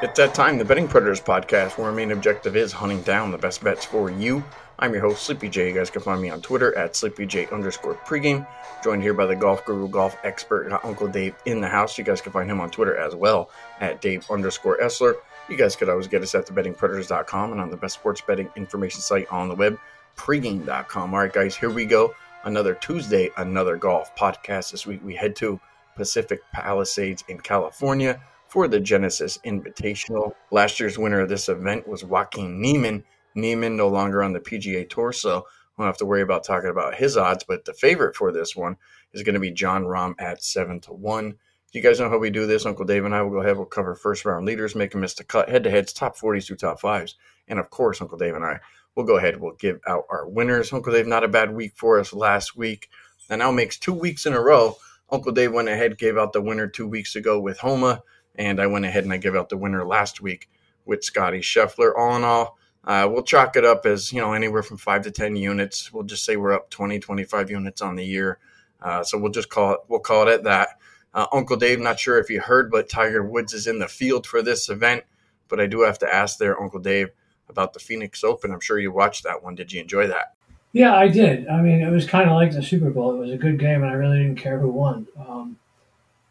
It's that time, the Betting Predators podcast, where our main objective is hunting down the best bets for you. I'm your host, Sleepy J. You guys can find me on Twitter at SleepyJ underscore pregame. Joined here by the golf guru, golf expert, uh, Uncle Dave in the house. You guys can find him on Twitter as well at Dave underscore Essler. You guys could always get us at thebettingpredators.com and on the best sports betting information site on the web, pregame.com. All right, guys, here we go. Another Tuesday, another golf podcast. This week we head to Pacific Palisades in California for the Genesis Invitational. Last year's winner of this event was Joaquin Niemann. Niemann no longer on the PGA Tour, so we don't have to worry about talking about his odds. But the favorite for this one is going to be Jon Rahm at seven to one. You guys know how we do this. Uncle Dave and I will go ahead. We'll cover first round leaders, make them miss cut, head to heads, top 40s through top fives. And of course, Uncle Dave and I will go ahead. We'll give out our winners. Uncle Dave, not a bad week for us last week. That now makes two weeks in a row. Uncle Dave went ahead, gave out the winner two weeks ago with Homa. And I went ahead and I gave out the winner last week with Scotty Scheffler. All in all, uh, we'll chalk it up as, you know, anywhere from five to 10 units. We'll just say we're up 20, 25 units on the year. Uh, so we'll just call it, we'll call it at that. Uh, Uncle Dave, not sure if you heard, but Tiger Woods is in the field for this event. But I do have to ask there, Uncle Dave, about the Phoenix Open. I'm sure you watched that one. Did you enjoy that? Yeah, I did. I mean, it was kind of like the Super Bowl. It was a good game, and I really didn't care who won. Um,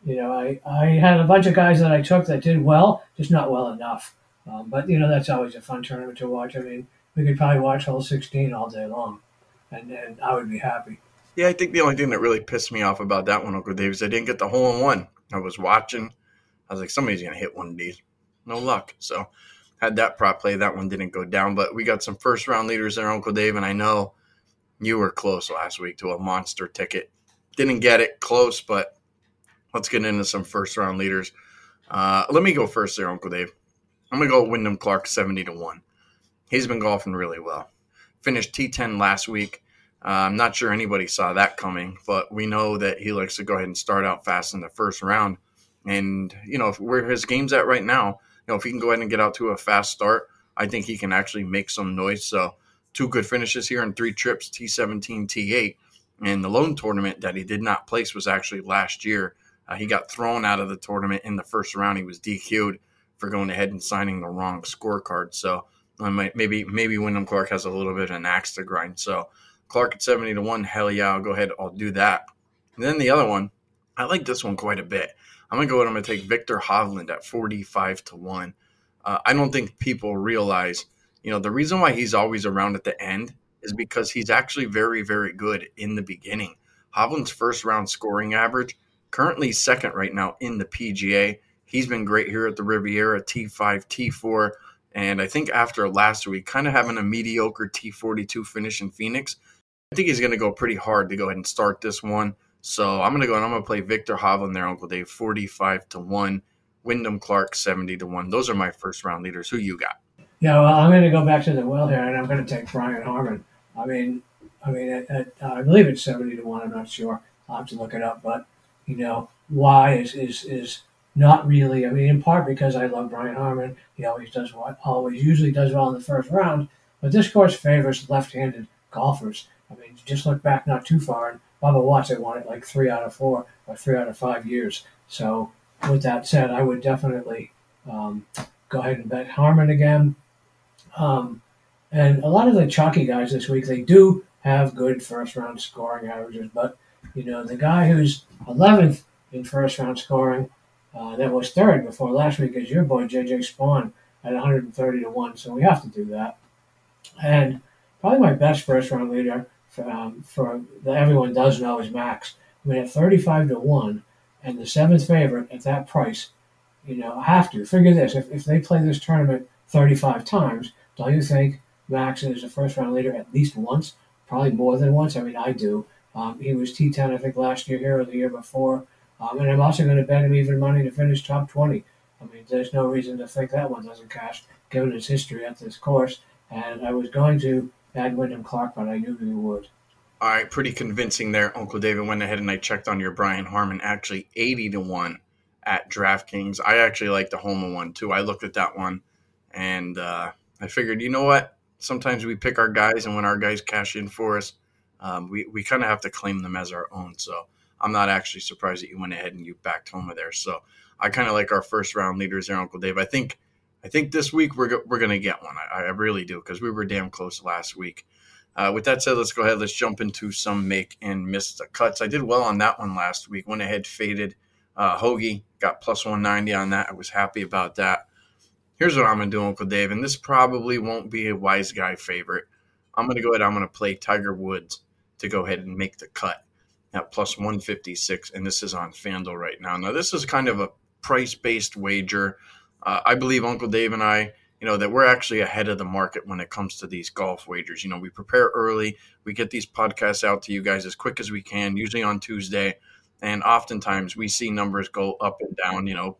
you know, I, I had a bunch of guys that I took that did well, just not well enough. Um, but, you know, that's always a fun tournament to watch. I mean, we could probably watch hole 16 all day long, and, and I would be happy. Yeah, I think the only thing that really pissed me off about that one, Uncle Dave, is I didn't get the hole in one. I was watching. I was like, somebody's going to hit one of these. No luck. So had that prop play. That one didn't go down. But we got some first round leaders there, Uncle Dave, and I know you were close last week to a monster ticket. Didn't get it close, but let's get into some first round leaders. Uh, let me go first there, Uncle Dave. I'm going to go Wyndham Clark 70 to 1. He's been golfing really well. Finished T10 last week. Uh, I'm not sure anybody saw that coming, but we know that he likes to go ahead and start out fast in the first round. And, you know, where his game's at right now, you know, if he can go ahead and get out to a fast start, I think he can actually make some noise. So, two good finishes here in three trips T17, T8. And the lone tournament that he did not place was actually last year uh, he got thrown out of the tournament in the first round. He was DQ'd for going ahead and signing the wrong scorecard. So maybe maybe Wyndham Clark has a little bit of an axe to grind. So Clark at seventy to one, hell yeah, I'll go ahead, I'll do that. And then the other one, I like this one quite a bit. I'm gonna go ahead. I'm gonna take Viktor Hovland at forty five to one. Uh, I don't think people realize, you know, the reason why he's always around at the end is because he's actually very, very good in the beginning. Hovland's first round scoring average currently second right now in the PGA. He's been great here at the Riviera, T5, T4. And I think after last week, kind of having a mediocre T42 finish in Phoenix, I think he's going to go pretty hard to go ahead and start this one. So I'm going to go and I'm going to play Viktor Hovland there, Uncle Dave, 45 to 1. Wyndham Clark, 70 to 1. Those are my first round leaders. Who you got? Yeah, well, I'm going to go back to the well here, and I'm going to take Brian Harman. I mean, I mean, I believe it's 70 to 1. I'm not sure. I'll have to look it up. But you know, why is, is, is not really, I mean, in part because I love Brian Harman. He always does what, always usually does well in the first round. But this course favors left handed golfers. I mean, just look back not too far, and Bubba Watson won it like three out of four or three out of five years. So, with that said, I would definitely um, go ahead and bet Harman again. Um, and a lot of the chalky guys this week, they do have good first round scoring averages, but you know, the guy who's 11th in first round scoring, uh, that was third before last week, is your boy JJ Spaun at 130 to 1. So we have to do that. And probably my best first round leader for, um, for that everyone does know is Max. I mean, at 35 to 1 and the seventh favorite at that price, you know, I have to. Figure this if, if they play this tournament 35 times, don't you think Max is a first round leader at least once? Probably more than once. I mean, I do. Um, he was T10, I think, last year here or the year before. Um, and I'm also going to bet him even money to finish top 20. I mean, there's no reason to think that one doesn't cash, given his history at this course. And I was going to add Wyndham Clark, but I knew he would. All right, pretty convincing there, Uncle David. Went ahead and I checked on your Brian Harman, actually 80 to 1 at DraftKings. I actually like the Homa one too. I looked at that one and uh, I figured, you know what? Sometimes we pick our guys, and when our guys cash in for us, um, we, we kind of have to claim them as our own. So I'm not actually surprised that you went ahead and you backed Homa there. So I kind of like our first round leaders there, Uncle Dave. I think I think this week we're, we're going to get one. I, I really do because we were damn close last week. Uh, with that said, let's go ahead. Let's jump into some make and miss the cuts. I did well on that one last week. Went ahead, faded uh, Hoge, got plus 190 on that. I was happy about that. Here's what I'm going to do, Uncle Dave, and this probably won't be a wise guy favorite. I'm going to go ahead. I'm going to play Tiger Woods to go ahead and make the cut at plus 156, and this is on FanDuel right now. Now, this is kind of a price based wager. Uh, I believe Uncle Dave and I, you know, that we're actually ahead of the market when it comes to these golf wagers. You know, we prepare early, we get these podcasts out to you guys as quick as we can, usually on Tuesday. And oftentimes we see numbers go up and down, you know,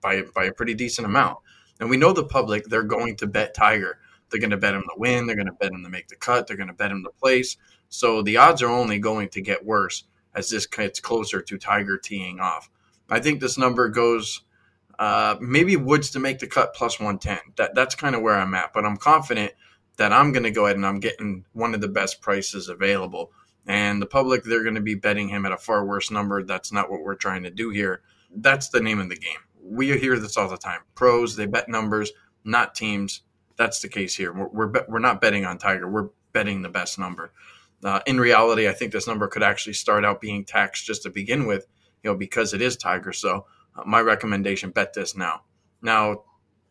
by, by a pretty decent amount. And we know the public, they're going to bet Tiger. They're going to bet him to win. They're going to bet him to make the cut. They're going to bet him to place. So the odds are only going to get worse as this gets closer to Tiger teeing off. I think this number goes uh, maybe Woods to make the cut plus 110. That that's kind of where I'm at, but I'm confident that I'm going to go ahead and I'm getting one of the best prices available. And the public, they're going to be betting him at a far worse number. That's not what we're trying to do here. That's the name of the game. We hear this all the time. Pros, they bet numbers, not teams. That's the case here. We're, we're, we're not betting on Tiger. We're betting the best number. Uh, in reality, I think this number could actually start out being taxed just to begin with, you know, because it is Tiger. So uh, my recommendation, bet this now. Now,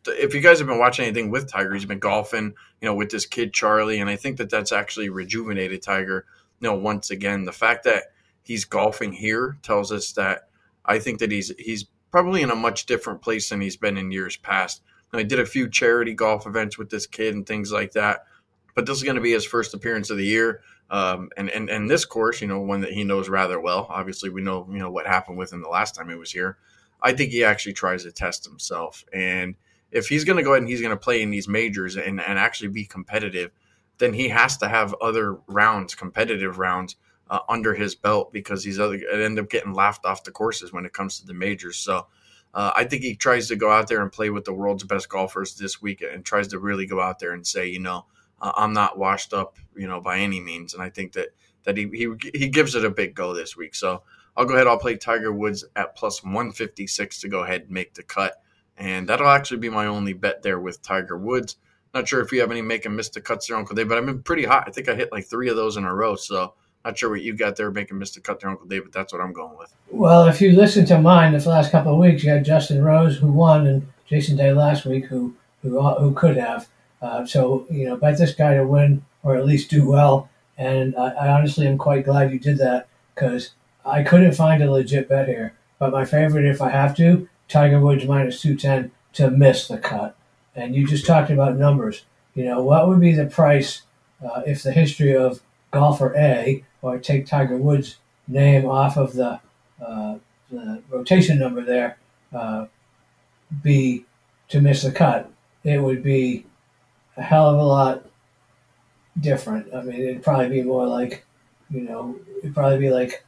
if you guys have been watching anything with Tiger, he's been golfing, you know, with this kid Charlie, and I think that that's actually rejuvenated Tiger. You know, once again, the fact that he's golfing here tells us that I think that he's he's probably in a much different place than he's been in years past. I did a few charity golf events with this kid and things like that, but this is going to be his first appearance of the year. Um, and, and and this course, you know, one that he knows rather well. Obviously, we know you know what happened with him the last time he was here. I think he actually tries to test himself, and if he's going to go ahead and he's going to play in these majors and, and actually be competitive, then he has to have other rounds, competitive rounds, uh, under his belt because he's other end up getting laughed off the courses when it comes to the majors. So. Uh, I think he tries to go out there and play with the world's best golfers this week and tries to really go out there and say, you know, uh, I'm not washed up, you know, by any means. And I think that that he, he he gives it a big go this week. So I'll go ahead. I'll play Tiger Woods at plus 156 to go ahead and make the cut, and that'll actually be my only bet there with Tiger Woods. Not sure if you have any make and miss the cuts there, Uncle Dave, but I've been pretty hot. I think I hit like three of those in a row. So not sure what you got there making miss the cut there, Uncle Dave, but that's what I'm going with. Well, if you listen to mine the last couple of weeks, you had Justin Rose who won and Jason Day last week who who who could have. Uh, so, you know, bet this guy to win or at least do well. And I, I honestly am quite glad you did that because I couldn't find a legit bet here. But my favorite, if I have to, Tiger Woods minus 210 to miss the cut. And you just talked about numbers. You know, what would be the price uh, if the history of golfer A, or take Tiger Woods' name off of the, uh, the rotation number there, uh, be to miss the cut? It would be a hell of a lot different. I mean, it'd probably be more like, you know, it'd probably be like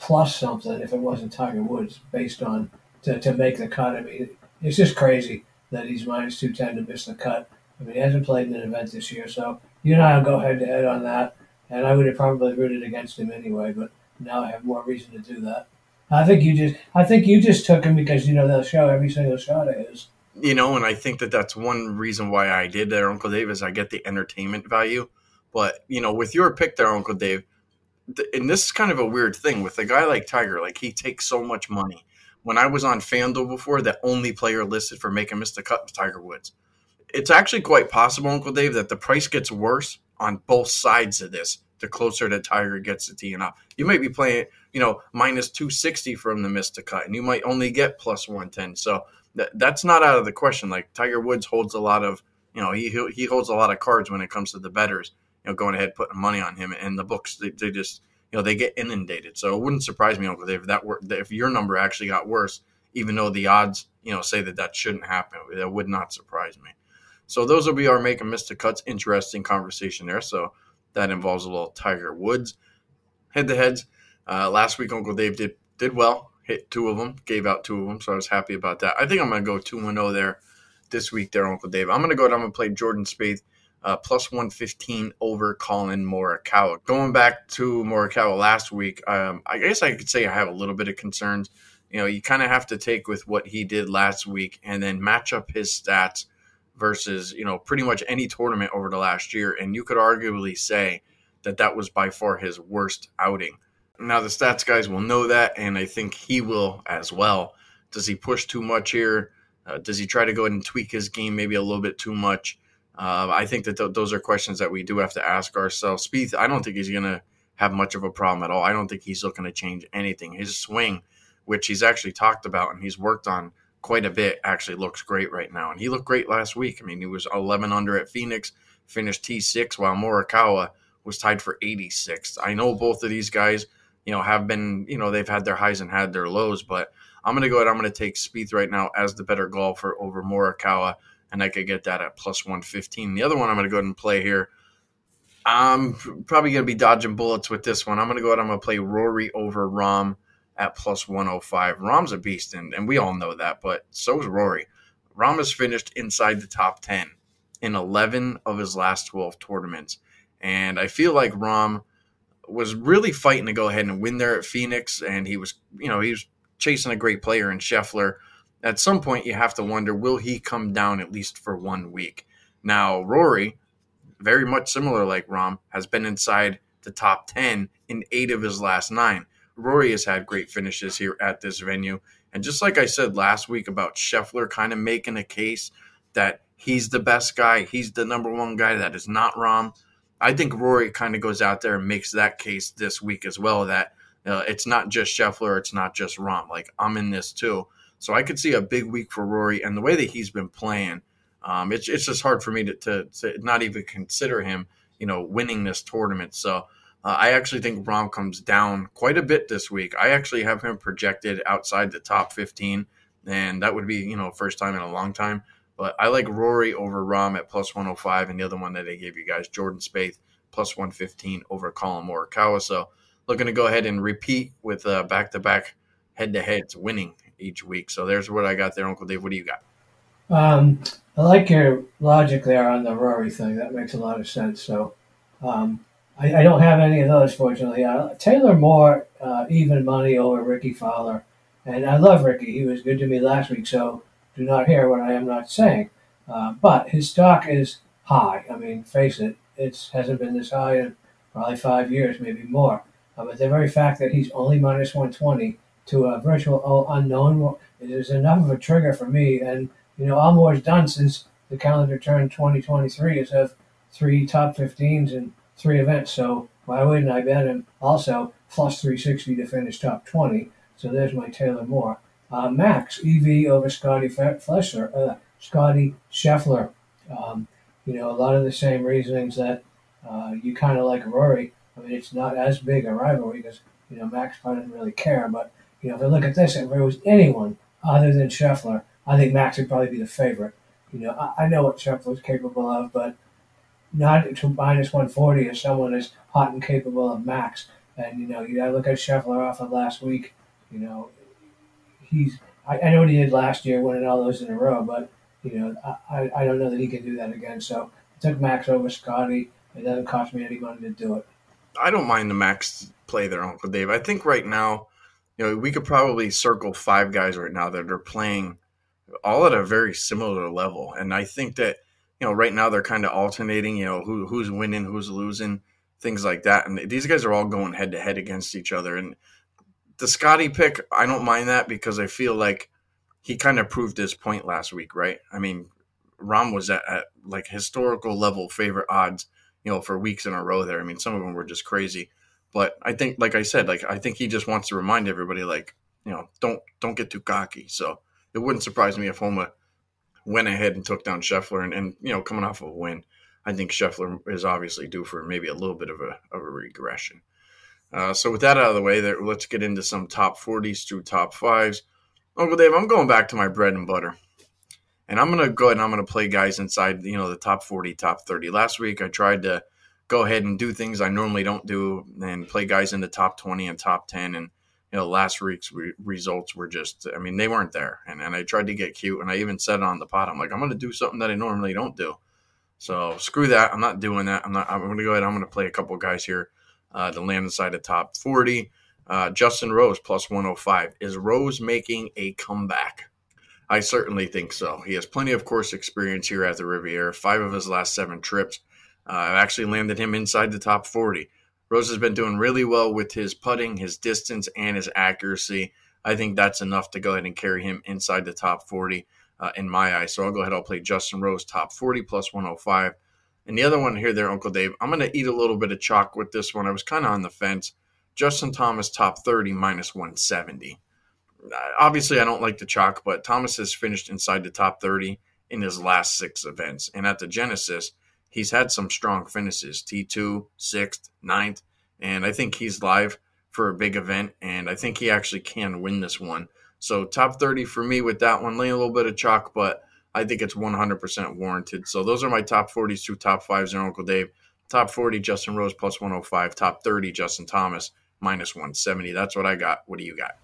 plus something if it wasn't Tiger Woods based on to, to make the cut. I mean, it's just crazy that he's minus 210 to miss the cut. I mean, he hasn't played in an event this year, so you and I will go head to head on that. And I would have probably rooted against him anyway, but now I have more reason to do that. I think you just, I think you just took him because you know they'll show every single shot of his you know, and I think that that's one reason why I did there, Uncle Dave, is I get the entertainment value. But you know, with your pick there, Uncle Dave, and this is kind of a weird thing with a guy like Tiger, like he takes so much money. When I was on FanDuel before, the only player listed for making miss the cut was Tiger Woods. It's actually quite possible, Uncle Dave, that the price gets worse on both sides of this. The closer that Tiger gets to teeing off, you might be playing, you know, minus two sixty from the miss to cut, and you might only get plus one ten. So that, that's not out of the question. Like Tiger Woods holds a lot of, you know, he he holds a lot of cards when it comes to the bettors. You know, going ahead putting money on him, and the books they, they just you know they get inundated. So it wouldn't surprise me, Uncle Dave, if that were if your number actually got worse, even though the odds you know say that that shouldn't happen. That would not surprise me. So those will be our make and miss cuts. Interesting conversation there. So that involves a little Tiger Woods head to heads. Uh, last week, Uncle Dave did did well hit two of them, gave out two of them, so I was happy about that. I think I'm going to go 2 0 there this week, there, Uncle Dave. I'm going to go, I'm going to play Jordan Spieth. Uh, plus 115 over Collin Morikawa. Going back to Morikawa last week, um, I guess I could say I have a little bit of concerns. you know, you kind of have to take with what he did last week and then match up his stats versus, you know, pretty much any tournament over the last year. And you could arguably say that that was by far his worst outing. Now, the stats guys will know that, and I think he will as well. Does he push too much here? Uh, does he try to go ahead and tweak his game maybe a little bit too much? Uh, I think that th- those are questions that we do have to ask ourselves. Spieth, I don't think he's going to have much of a problem at all. I don't think he's looking to change anything. His swing, which he's actually talked about and he's worked on quite a bit, actually looks great right now. And he looked great last week. I mean, he was 11 under at Phoenix, finished T6, while Morikawa was tied for 86th. I know both of these guys, you know, have been, you know, they've had their highs and had their lows, but I'm going to go ahead. I'm going to take Spieth right now as the better golfer over Morikawa, and I could get that at plus 115. The other one I'm going to go ahead and play here I'm probably going to be dodging bullets with this one. I'm going to go ahead. I'm going to play Rory over Rahm at plus 105. Rahm's a beast, and, and we all know that, but so is Rory. Rahm has finished inside the top 10 in 11 of his last 12 tournaments. And I feel like Rahm was really fighting to go ahead and win there at Phoenix, and he was, you know, he was chasing a great player in Scheffler. At some point, you have to wonder, will he come down at least for one week? Now, Rory very much similar like Rahm, has been inside the top 10 in eight of his last nine. Rory has had great finishes here at this venue. And just like I said last week about Scheffler kind of making a case that he's the best guy, he's the number one guy that is not Rahm, I think Rory kind of goes out there and makes that case this week as well that uh, it's not just Scheffler, it's not just Rahm. Like, I'm in this too. So I could see a big week for Rory. And the way that he's been playing – um, it's it's just hard for me to, to, to not even consider him, you know, winning this tournament. So uh, I actually think Rahm comes down quite a bit this week. I actually have him projected outside the top 15, and that would be you know first time in a long time. But I like Rory over Rahm at plus 105, and the other one that I gave you guys, Jordan Spieth, plus 115 over Collin Morikawa. So looking to go ahead and repeat with back to back head to heads winning each week. So there's what I got there, Uncle Dave. What do you got? Um, I like your logic there on the Rory thing. That makes a lot of sense. So um, I, I, don't have any of those, fortunately. Uh, Taylor Moore, uh, even money over Rickie Fowler. And I love Rickie. He was good to me last week, so do not hear what I am not saying. Uh, but his stock is high. I mean, face it, it hasn't been this high in probably five years, maybe more. Uh, but the very fact that he's only minus 120 to a virtual unknown is enough of a trigger for me. And you know, all Moore's done since the calendar turned 2023 is have three top 15s in three events. So why wouldn't I bet him also plus 360 to finish top 20? So there's my Taylor Moore. Uh, Max EV over Scotty Flesher, uh, Scotty Scheffler. Um, you know, a lot of the same reasonings that uh, you kind of like Rory. I mean, it's not as big a rivalry because you know Max probably didn't really care. But you know, if I look at this, if it was anyone other than Scheffler, I think Max would probably be the favorite. You know, I, I know what Scheffler's capable of, but not to minus 140 as someone as hot and capable of Max. And, you know, you got to look at Scheffler off of last week. You know, he's, I, I know what he did last year, winning all those in a row, but, you know, I, I don't know that he can do that again. So I took Max over Scotty. It doesn't cost me any money to do it. I don't mind the Max play there, Uncle Dave. I think right now, you know, we could probably circle five guys right now that are playing all at a very similar level. And I think that, you know, right now they're kind of alternating, you know, who, who's winning, who's losing, things like that. And these guys are all going head to head against each other. And the Scotty pick, I don't mind that because I feel like he kind of proved his point last week, right? I mean, Rahm was at, at like historical level favorite odds, you know, for weeks in a row there. I mean, some of them were just crazy. But I think, like I said, like I think he just wants to remind everybody, like, you know, don't don't get too cocky. So it wouldn't surprise me if Homa went ahead and took down Scheffler. And, and you know, coming off of a win, I think Scheffler is obviously due for maybe a little bit of a, of a regression. Uh, so with that out of the way, there, let's get into some top 40s through top fives. Uncle Dave, I'm going back to my bread and butter. And I'm going to go ahead and I'm going to play guys inside, you know, the top 40, top 30. Last week, I tried to go ahead and do things I normally don't do and play guys in the top 20 and top 10. And you know, last week's re- results were just, I mean, they weren't there. And, and I tried to get cute. And I even said on the pot, I'm like, I'm going to do something that I normally don't do. So screw that. I'm not doing that. I'm not, I'm going to go ahead. I'm going to play a couple guys here uh, to land inside the top 40. Uh, Justin Rose plus 105. Is Rose making a comeback? I certainly think so. He has plenty of course experience here at the Riviera. Five of his last seven trips. Uh, I've actually landed him inside the top 40. Rose has been doing really well with his putting, his distance, and his accuracy. I think that's enough to go ahead and carry him inside the top 40 uh, in my eyes. So I'll go ahead. I'll play Justin Rose top 40 plus 105. And the other one here, there, Uncle Dave, I'm going to eat a little bit of chalk with this one. I was kind of on the fence. Justin Thomas top 30 minus 170. Uh, obviously, I don't like the chalk, but Thomas has finished inside the top 30 in his last six events. And at the Genesis, he's had some strong finishes T2, 6th, 9th. And I think he's live for a big event, and I think he actually can win this one. So top 30 for me with that one, laying a little bit of chalk, but I think it's 100% warranted. So those are my top 40s, two top fives there, Uncle Dave. Top 40, Justin Rose plus 105. Top 30, Justin Thomas minus 170. That's what I got. What do you got?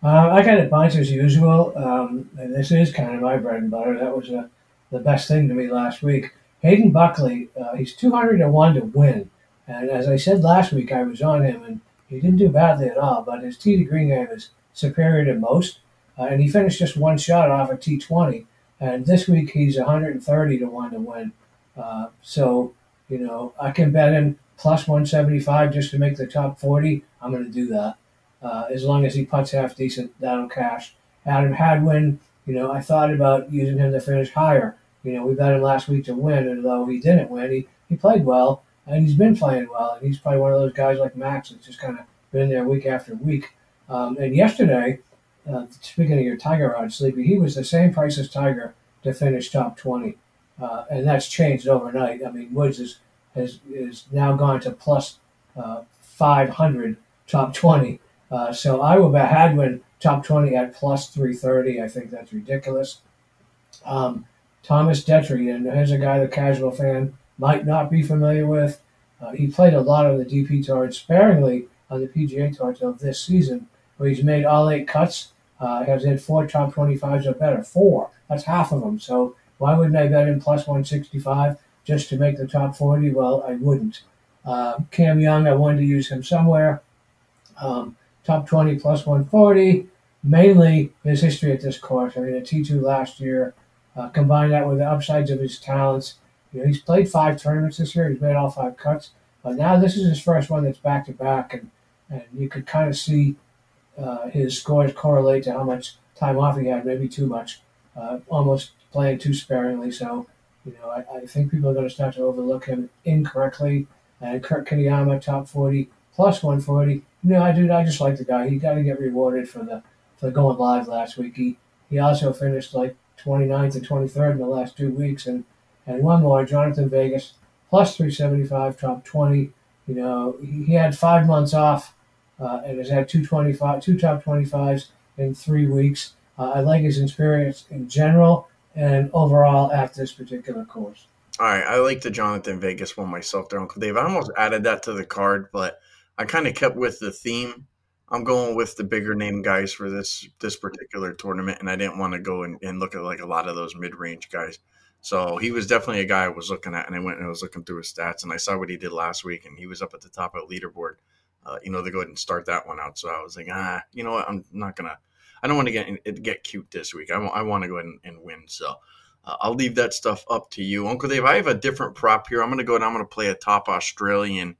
Uh, I got bunch as usual. Um, and this is kind of my bread and butter. That was uh, the best thing to me last week. Hayden Buckley, uh, he's 200 to 1 to win. And as I said last week, I was on him, and he didn't do badly at all, but his tee to green game is superior to most. Uh, and he finished just one shot off a T20. And this week he's 130 to 1 to win. Uh, so, you know, I can bet him plus 175 just to make the top 40. I'm going to do that. Uh, as long as he puts half decent, that'll cash. Adam Hadwin, you know, I thought about using him to finish higher. You know, we bet him last week to win, and though he didn't win, he, he played well and he's been playing well. And he's probably one of those guys like Max that's just kind of been there week after week. Um, and yesterday, uh, speaking of your Tiger Rod Sleepy, he was the same price as Tiger to finish top 20. Uh, and that's changed overnight. I mean, Woods is, has is now gone to plus, uh, 500 top 20. Uh, so I will bet Hadwin top 20 at plus 330. I think that's ridiculous. Um, Thomas Detry, and here's a guy the casual fan might not be familiar with. Uh, he played a lot on the DP Tour, sparingly on the PGA Tour until this season, where he's made all eight cuts. Uh, has had four top 25s or better. Four. That's half of them. So why wouldn't I bet him plus 165 just to make the top 40? Well, I wouldn't. Uh, Cam Young, I wanted to use him somewhere. Um, top 20 plus 140. Mainly his history at this course. I mean, a T2 last year. Uh, combine that with the upsides of his talents you know, he's played five tournaments this year. He's made all five cuts. But now this is his first one that's back to back, and and you could kind of see uh, his scores correlate to how much time off he had, maybe too much, uh, almost playing too sparingly. So, you know, I, I think people are going to start to overlook him incorrectly. And Kurt Kitayama, top 40, plus 140. You know, I do. I just like the guy. He got to get rewarded for the for going live last week. He he also finished like 29th and 23rd in the last two weeks, and and one more, Jhonattan Vegas, plus 375, top 20. You know, he had five months off uh, and has had two 25, two top 25s in three weeks. Uh, I like his experience in general and overall at this particular course. All right, I like the Jhonattan Vegas one myself there, Uncle Dave. I almost added that to the card, but I kind of kept with the theme. I'm going with the bigger name guys for this this particular tournament, and I didn't want to go and, and look at like a lot of those mid range guys. So he was definitely a guy I was looking at, and I went and I was looking through his stats, and I saw what he did last week, and he was up at the top of the leaderboard. Uh, you know, they go ahead and start that one out. So I was like, ah, you know what? I'm not gonna. I don't want to get get cute this week. I, I want to go ahead and, and win. So uh, I'll leave that stuff up to you, Uncle Dave. I have a different prop here. I'm gonna go and I'm gonna play a top Australian.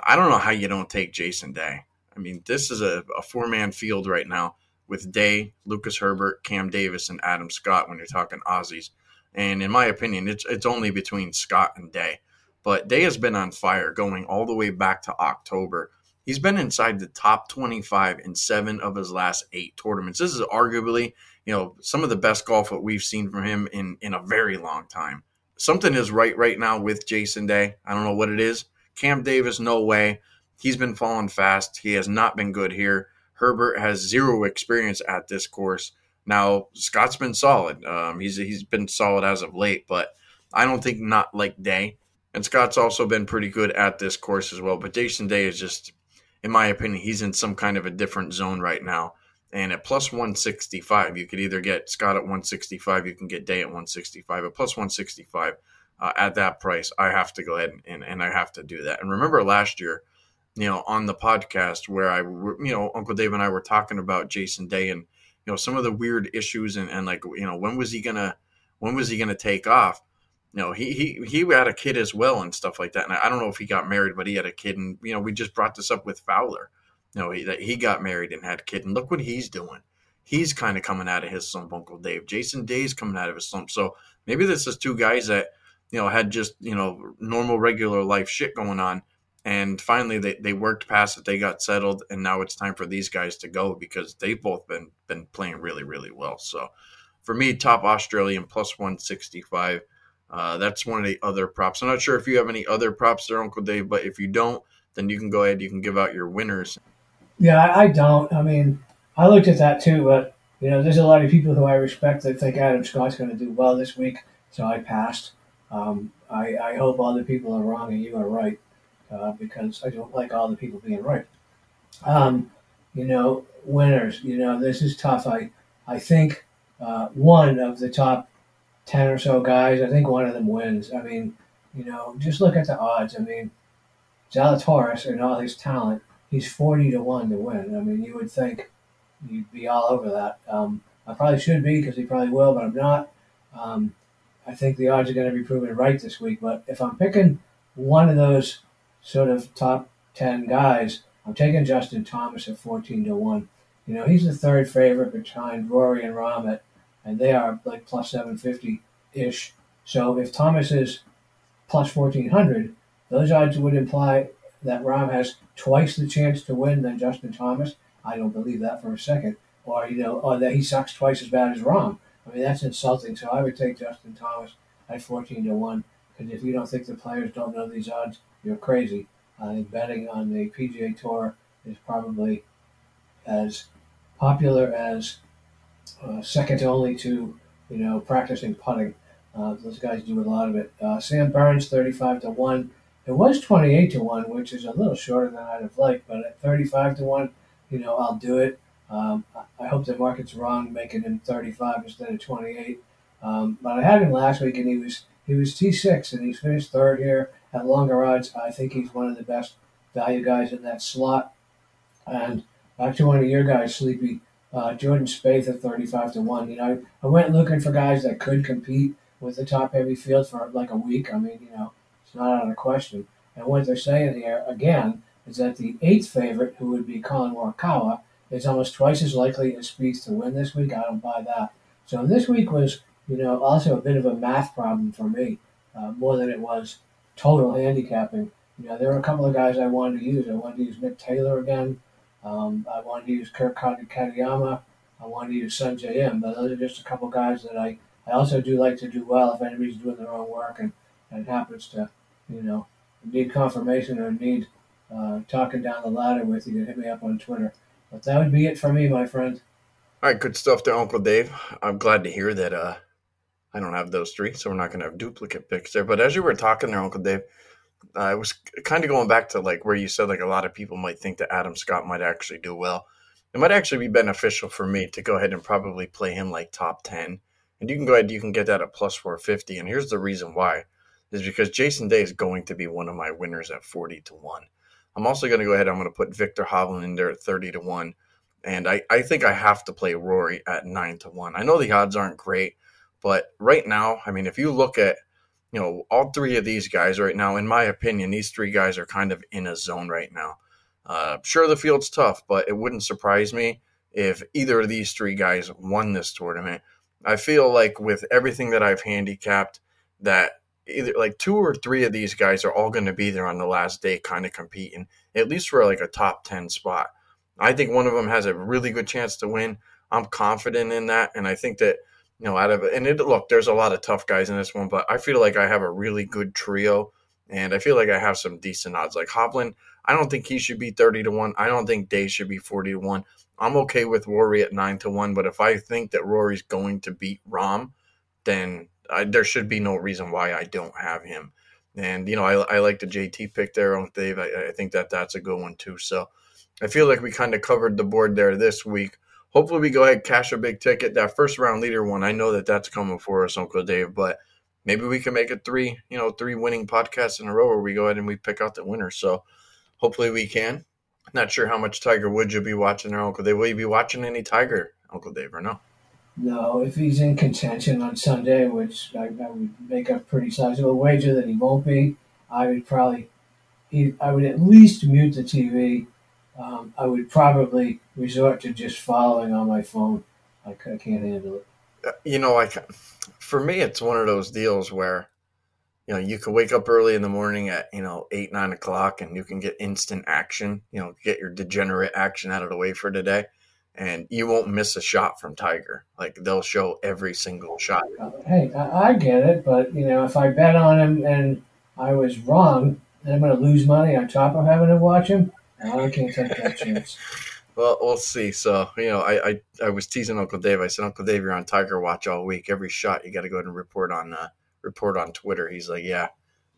I don't know how you don't take Jason Day. I mean, this is a, a four man field right now with Day, Lucas Herbert, Cam Davis, and Adam Scott. When you're talking Aussies. And in my opinion, it's it's only between Scott and Day. But Day has been on fire going all the way back to October. He's been inside the top 25 in seven of his last eight tournaments. This is arguably, you know, some of the best golf that we've seen from him in in a very long time. Something is right right now with Jason Day. I don't know what it is. Cam Davis, no way. He's been falling fast. He has not been good here. Herbert has zero experience at this course. Now Scott's been solid. Um, he's he's been solid as of late, but I don't think not like Day. And Scott's also been pretty good at this course as well. But Jason Day is just, in my opinion, he's in some kind of a different zone right now. And at plus 165, you could either get Scott at 165, you can get Day at 165. At plus 165, uh, at that price, I have to go ahead and, and, I have to do that. And remember last year, you know, on the podcast where I, you know, Uncle Dave and I were talking about Jason Day and, you know, some of the weird issues and, and like, you know, when was he gonna, when was he gonna take off? You know, he he he had a kid as well and stuff like that. And I don't know if he got married, but he had a kid. And you know, we just brought this up with Fowler. You know, he, that he got married and had a kid, and look what he's doing. He's kind of coming out of his slump, Uncle Dave. Jason Day's coming out of his slump. So maybe this is two guys that you know had just you know normal regular life shit going on and finally they, they worked past it they got settled and now it's time for these guys to go because they've both been been playing really really well so for me top australian plus 165 uh, that's one of the other props i'm not sure if you have any other props there uncle dave but if you don't then you can go ahead you can give out your winners yeah i, I don't i mean i looked at that too but you know there's a lot of people who i respect that think adam scott's going to do well this week so i passed um, I, I hope other people are wrong and you are right uh, because I don't like all the people being right. Um, you know, winners. You know, this is tough. I I think uh, one of the top ten or so guys. I think one of them wins. I mean, you know, just look at the odds. I mean, Zalatoris and all his talent, he's forty to one to win. I mean, you would think you'd be all over that. Um, I probably should be because he probably will, but I'm not. Um, I think the odds are going to be proven right this week. But if I'm picking one of those sort of top 10 guys, I'm taking Justin Thomas at 14 to 1. You know, he's the third favorite behind Rory and Rahm, and they are like plus 750 ish. So if Thomas is plus 1400, those odds would imply that Rahm has twice the chance to win than Justin Thomas. I don't believe that for a second. Or, you know, or that he sucks twice as bad as Rahm. I mean, that's insulting. So I would take Justin Thomas at 14 to 1. Because if you don't think the players don't know these odds, you're crazy. Uh, betting on the PGA Tour is probably as popular as uh, second only to, you know, practicing putting. Uh, those guys do a lot of it. Uh, Sam Burns, 35 to 1. It was 28 to 1, which is a little shorter than I'd have liked, but at 35 to 1, you know, I'll do it. Um, I hope the market's wrong, making him 35 instead of 28. Um, but I had him last week, and he was he was T6, and he's finished third here at longer odds. I think he's one of the best value guys in that slot. And back to one of your guys, Sleepy, uh, Jordan Spieth at 35 to 1. You know, I went looking for guys that could compete with the top heavy field for like a week. I mean, you know, it's not out of the question. And what they're saying here, again, is that the eighth favorite, who would be Collin Morikawa, is almost twice as likely as Spieth to win this week. I don't buy that. So this week was, you know, also a bit of a math problem for me, uh, more than it was total handicapping. You know, there were a couple of guys I wanted to use. I wanted to use Nick Taylor again. Um, I wanted to use Kirk Kitayama. I wanted to use Sungjae Im. But those are just a couple guys that I, I also do like to do well if anybody's doing their own work and, and happens to, you know, need confirmation or need uh, talking down the ladder with you, can hit me up on Twitter. But that would be it for me, my friend. All right, good stuff there, Uncle Dave. I'm glad to hear that uh, I don't have those three, so we're not going to have duplicate picks there. But as you were talking there, Uncle Dave, Uh, I was kind of going back to like where you said like a lot of people might think that Adam Scott might actually do well. It might actually be beneficial for me to go ahead and probably play him like top 10. And you can go ahead, you can get that at plus 450. And here's the reason why is because Jason Day is going to be one of my winners at 40 to 1. I'm also going to go ahead. I'm going to put Viktor Hovland in there at 30 to 1. And I, I think I have to play Rory at 9 to 1. I know the odds aren't great, but right now, I mean, if you look at, you know, all three of these guys right now, in my opinion, these three guys are kind of in a zone right now. Uh, sure, the field's tough, but it wouldn't surprise me if either of these three guys won this tournament. I feel like with everything that I've handicapped, that either like two or three of these guys are all going to be there on the last day, kind of competing at least for like a top ten spot. I think one of them has a really good chance to win. I'm confident in that, and I think that you know out of it. and it look, there's a lot of tough guys in this one, but I feel like I have a really good trio, and I feel like I have some decent odds. Like Hovland, I don't think he should be thirty to one. I don't think Day should be forty to one. I'm okay with Rory at nine to one, but if I think that Rory's going to beat Rahm, then I, there should be no reason why I don't have him. And you know, I, I like the JT pick there on Dave. I, I think that that's a good one too. So I feel like we kind of covered the board there this week. Hopefully, we go ahead cash a big ticket. That first round leader one, I know that that's coming for us, Uncle Dave. But maybe we can make it three, you know, three winning podcasts in a row where we go ahead and we pick out the winner. So hopefully we can. Not sure how much Tiger Woods you'll be watching there, Uncle Dave. Will you be watching any Tiger, Uncle Dave, or no? No, if he's in contention on Sunday, which I, I would make a pretty sizable wager that he won't be, I would probably, he, I would at least mute the TV. Um, I would probably resort to just following on my phone. i can't handle it. Uh, You know, like for me, it's one of those deals where, you know, you can wake up early in the morning at you know eight nine o'clock, and you can get instant action. You know, get your degenerate action out of the way for today, and you won't miss a shot from Tiger. Like they'll show every single shot. Uh, hey, I, I get it, but you know, if I bet on him and I was wrong, then I'm going to lose money on top of having to watch him. I take that chance. Well, we'll see. So, you know, I, I, I was teasing Uncle Dave. I said, Uncle Dave, you're on Tiger Watch all week. Every shot, you got to go ahead and report on uh, report on Twitter. He's like, yeah,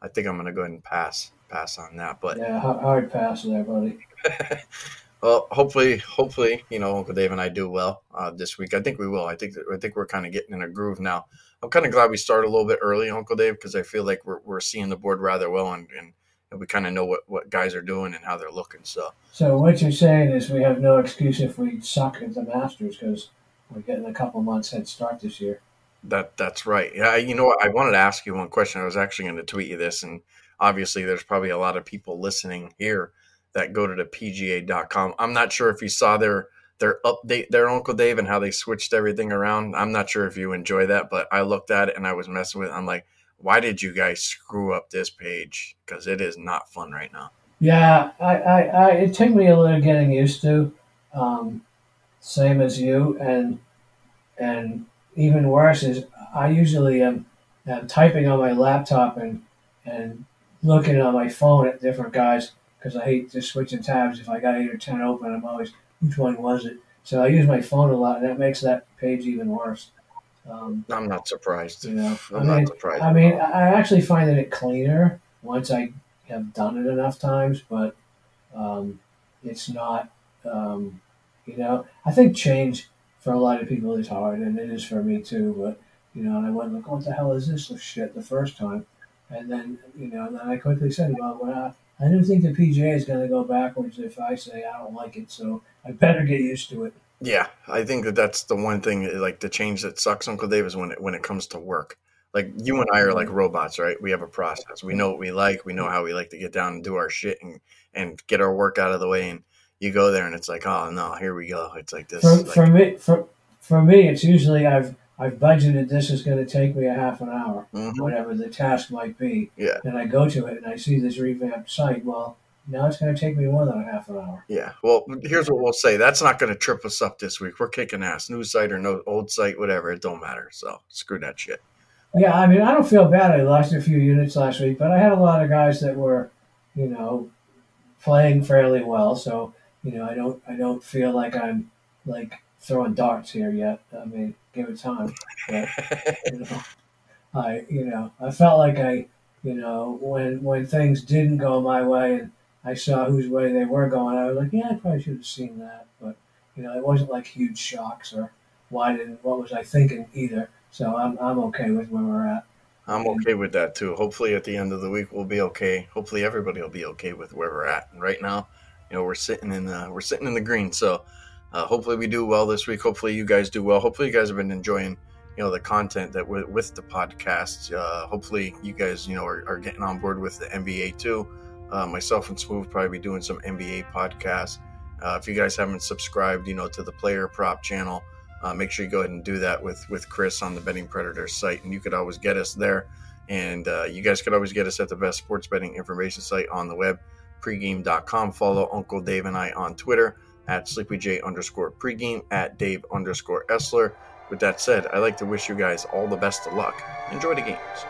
I think I'm going to go ahead and pass pass on that. But Yeah, ha- hard pass there, buddy. well, hopefully, hopefully, you know, Uncle Dave and I do well uh, this week. I think we will. I think I think we're kind of getting in a groove now. I'm kind of glad we started a little bit early, Uncle Dave, because I feel like we're, we're seeing the board rather well, and, and we kind of know what, what guys are doing and how they're looking. So, So what you're saying is we have no excuse if we suck at the Masters because we're getting a couple months head start this year. That that's right. Yeah, you know what? I wanted to ask you one question. I was actually going to tweet you this, and obviously, there's probably a lot of people listening here that go to the PGA.com. I'm not sure if you saw their their update their Uncle Dave, and how they switched everything around. I'm not sure if you enjoy that, but I looked at it and I was messing with. It. I'm like, why did you guys screw up this page? Because it is not fun right now. Yeah, I, I, I it took me a little getting used to. Um, same as you, and and even worse is I usually am, am typing on my laptop and and looking on my phone at different guys because I hate just switching tabs. If I got eight or ten open, I'm always which one was it? So I use my phone a lot, and that makes that page even worse. Um, I'm not surprised. you know, I'm I mean, not surprised. I mean, I actually find that it cleaner once I have done it enough times, but um, it's not. Um, you know, I think change for a lot of people is hard, and it is for me too. But you know, and I went like, "What the hell is this shit?" the first time, and then you know, and then I quickly said, "Well, well I don't think the PGA is going to go backwards if I say I don't like it, so I better get used to it." Yeah, I think that that's the one thing, like the change that sucks, Uncle Dave, is when it when it comes to work. Like you and I are like robots, right? We have a process. We know what we like. We know how we like to get down and do our shit and and get our work out of the way. And you go there, and it's like, oh no, here we go. It's like this. For, like, for me, for for me, it's usually I've I've budgeted this is going to take me a half an hour, mhm, whatever the task might be. Yeah. And I go to it and I see this revamped site. Well, now it's going to take me more than a half an hour. Yeah. Well, here's what we'll say. That's not going to trip us up this week. We're kicking ass. New site or no old site, whatever. It don't matter. So screw that shit. Yeah, I mean, I don't feel bad. I lost a few units last week, but I had a lot of guys that were, you know, playing fairly well. So you know, I don't I don't feel like I'm like throwing darts here yet. I mean, give it time. But, you know, I you know I felt like I you know when when things didn't go my way and I saw whose way they were going, I was like, yeah, I probably should have seen that. But you know, it wasn't like huge shocks or why didn't what was I thinking either. So I'm I'm okay with where we're at. I'm okay with that too. Hopefully, at the end of the week, we'll be okay. Hopefully, everybody will be okay with where we're at. And right now, you know, we're sitting in the we're sitting in the green. So, uh, hopefully, we do well this week. Hopefully, you guys do well. Hopefully, you guys have been enjoying you know the content that with, with the podcast. Uh, hopefully, you guys you know are, are getting on board with the NBA too. Uh, myself and Smooth probably be doing some NBA podcasts. Uh, if you guys haven't subscribed, you know, to the Player Prop channel, uh, make sure you go ahead and do that with with Chris on the Betting Predator site, and you could always get us there. And uh, you guys could always get us at the best sports betting information site on the web, pregame.com. Follow Uncle Dave and I on Twitter at sleepyj underscore pregame at Dave underscore Essler. With that said, I'd like to wish you guys all the best of luck. Enjoy the games.